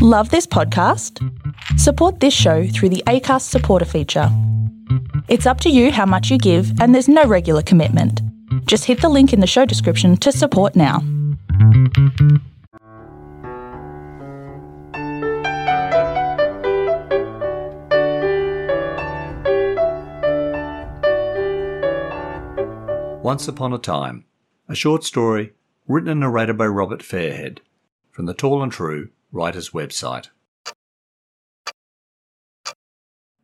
Love this podcast? Support this show through the ACAST supporter feature. It's up to you how much you give, and there's no regular commitment. Just hit the link in the show description to support now. Once Upon a Time, a short story written and narrated by Robert Fairhead from the Tall and True writer's website.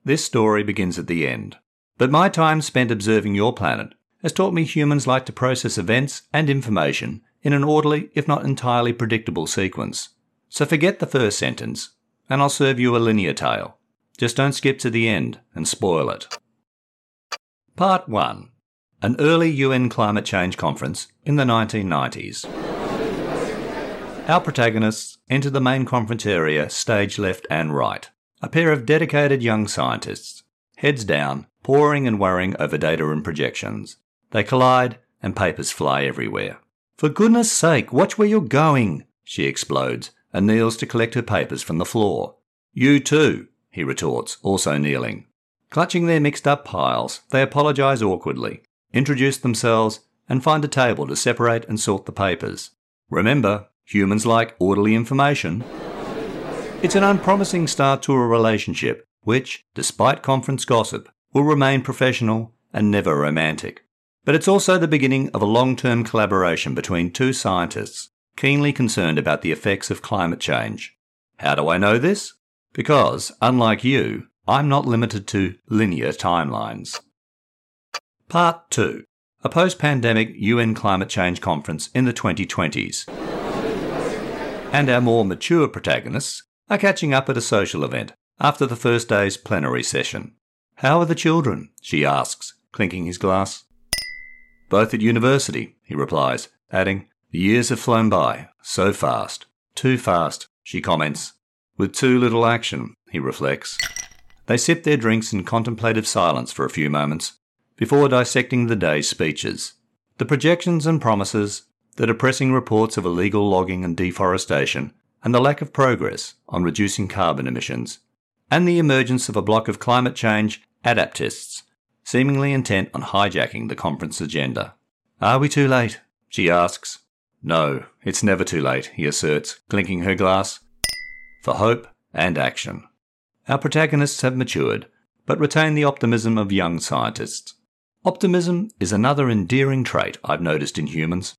This story begins at the end, but my time spent observing your planet has taught me humans like to process events and information in an orderly, if not entirely predictable sequence. So forget the first sentence, and I'll serve you a linear tale. Just don't skip to the end and spoil it. Part 1 an early UN climate change conference in the 1990s. Our protagonists enter the main conference area, stage left and right. A pair of dedicated young scientists, heads down, poring and worrying over data and projections. They collide, and papers fly everywhere. For goodness sake, watch where you're going, she explodes, and kneels to collect her papers from the floor. You too, he retorts, also kneeling. Clutching their mixed up piles, they apologise awkwardly introduce themselves, and find a table to separate and sort the papers. Remember, humans like orderly information. It's an unpromising start to a relationship which, despite conference gossip, will remain professional and never romantic. But it's also the beginning of a long term collaboration between two scientists keenly concerned about the effects of climate change. How do I know this? Because, unlike you, I'm not limited to linear timelines. Part 2 A post pandemic UN climate change conference in the 2020s. And our more mature protagonists are catching up at a social event after the first day's plenary session. How are the children? she asks, clinking his glass. Both at university, he replies, adding, The years have flown by, so fast. Too fast, she comments. With too little action, he reflects. They sip their drinks in contemplative silence for a few moments before dissecting the day's speeches. The projections and promises, the depressing reports of illegal logging and deforestation, and the lack of progress on reducing carbon emissions, and the emergence of a block of climate change adaptists, seemingly intent on hijacking the conference agenda. Are we too late? She asks. No, it's never too late, he asserts, clinking her glass. For hope and action. Our protagonists have matured, but retain the optimism of young scientists. Optimism is another endearing trait I've noticed in humans.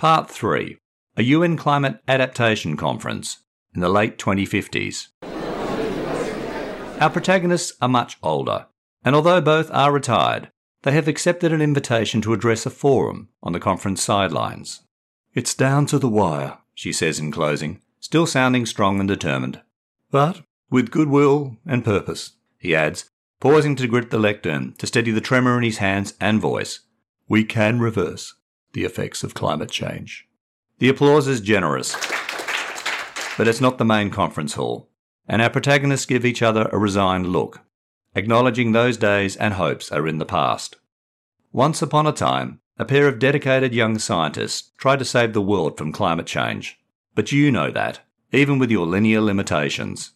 Part 3 A UN Climate Adaptation Conference in the late 2050s. Our protagonists are much older, and although both are retired, they have accepted an invitation to address a forum on the conference sidelines. It's down to the wire, she says in closing, still sounding strong and determined. But with goodwill and purpose, he adds, pausing to grip the lectern to steady the tremor in his hands and voice. We can reverse the effects of climate change. The applause is generous, but it's not the main conference hall, and our protagonists give each other a resigned look, acknowledging those days and hopes are in the past. Once upon a time, a pair of dedicated young scientists tried to save the world from climate change. But you know that, even with your linear limitations.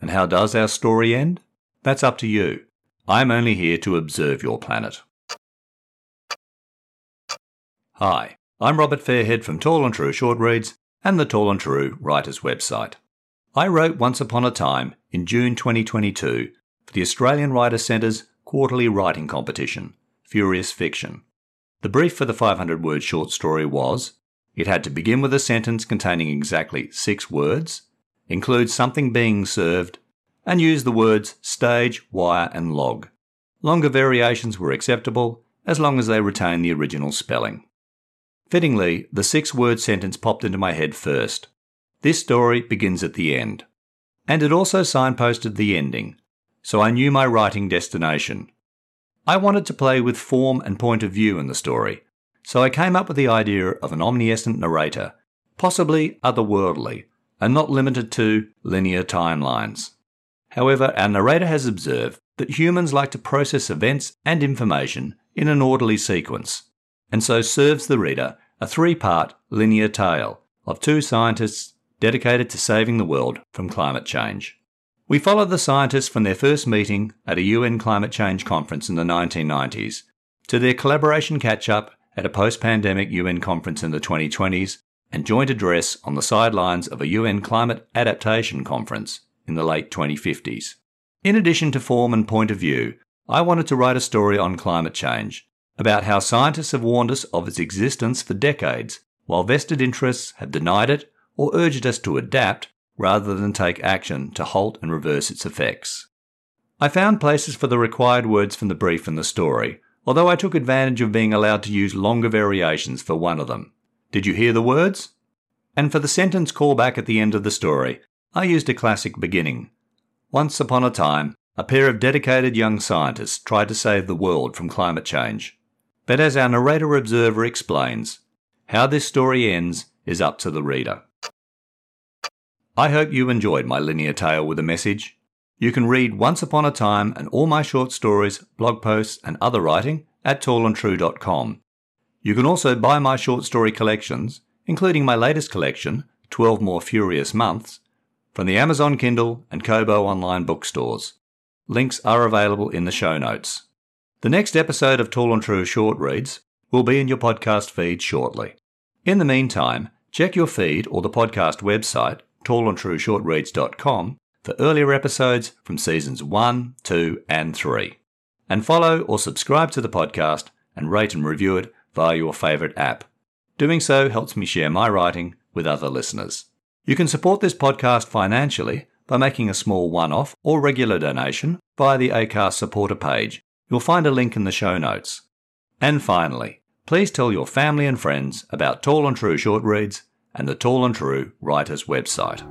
And how does our story end? That's up to you. I'm only here to observe your planet. Hi, I'm Robert Fairhead from Tall and True Short Reads and the Tall and True Writers website. I wrote Once Upon a Time in June 2022 for the Australian Writers Centre's quarterly writing competition, Furious Fiction. The brief for the 500 word short story was it had to begin with a sentence containing exactly six words, include something being served, and use the words stage, wire, and log. Longer variations were acceptable as long as they retained the original spelling. Fittingly, the six word sentence popped into my head first. This story begins at the end. And it also signposted the ending, so I knew my writing destination. I wanted to play with form and point of view in the story, so I came up with the idea of an omniscient narrator, possibly otherworldly, and not limited to linear timelines. However, our narrator has observed that humans like to process events and information in an orderly sequence, and so serves the reader a three part linear tale of two scientists dedicated to saving the world from climate change. We follow the scientists from their first meeting at a UN climate change conference in the 1990s to their collaboration catch up at a post pandemic UN conference in the 2020s and joint address on the sidelines of a UN climate adaptation conference in the late 2050s. In addition to form and point of view, I wanted to write a story on climate change about how scientists have warned us of its existence for decades, while vested interests have denied it or urged us to adapt rather than take action to halt and reverse its effects. I found places for the required words from the brief and the story, although I took advantage of being allowed to use longer variations for one of them. Did you hear the words? And for the sentence callback at the end of the story, I used a classic beginning. Once upon a time, a pair of dedicated young scientists tried to save the world from climate change. But as our narrator observer explains, how this story ends is up to the reader. I hope you enjoyed my linear tale with a message. You can read Once Upon a Time and all my short stories, blog posts, and other writing at tallandtrue.com. You can also buy my short story collections, including my latest collection, 12 More Furious Months, from the Amazon Kindle and Kobo online bookstores. Links are available in the show notes. The next episode of Tall and True Short Reads will be in your podcast feed shortly. In the meantime, check your feed or the podcast website tallandtrueshortreads.com for earlier episodes from seasons 1, 2, and 3. And follow or subscribe to the podcast and rate and review it via your favourite app. Doing so helps me share my writing with other listeners. You can support this podcast financially by making a small one off or regular donation via the ACAST supporter page. You'll find a link in the show notes. And finally, please tell your family and friends about Tall and True Short Reads and the Tall and True Writers website.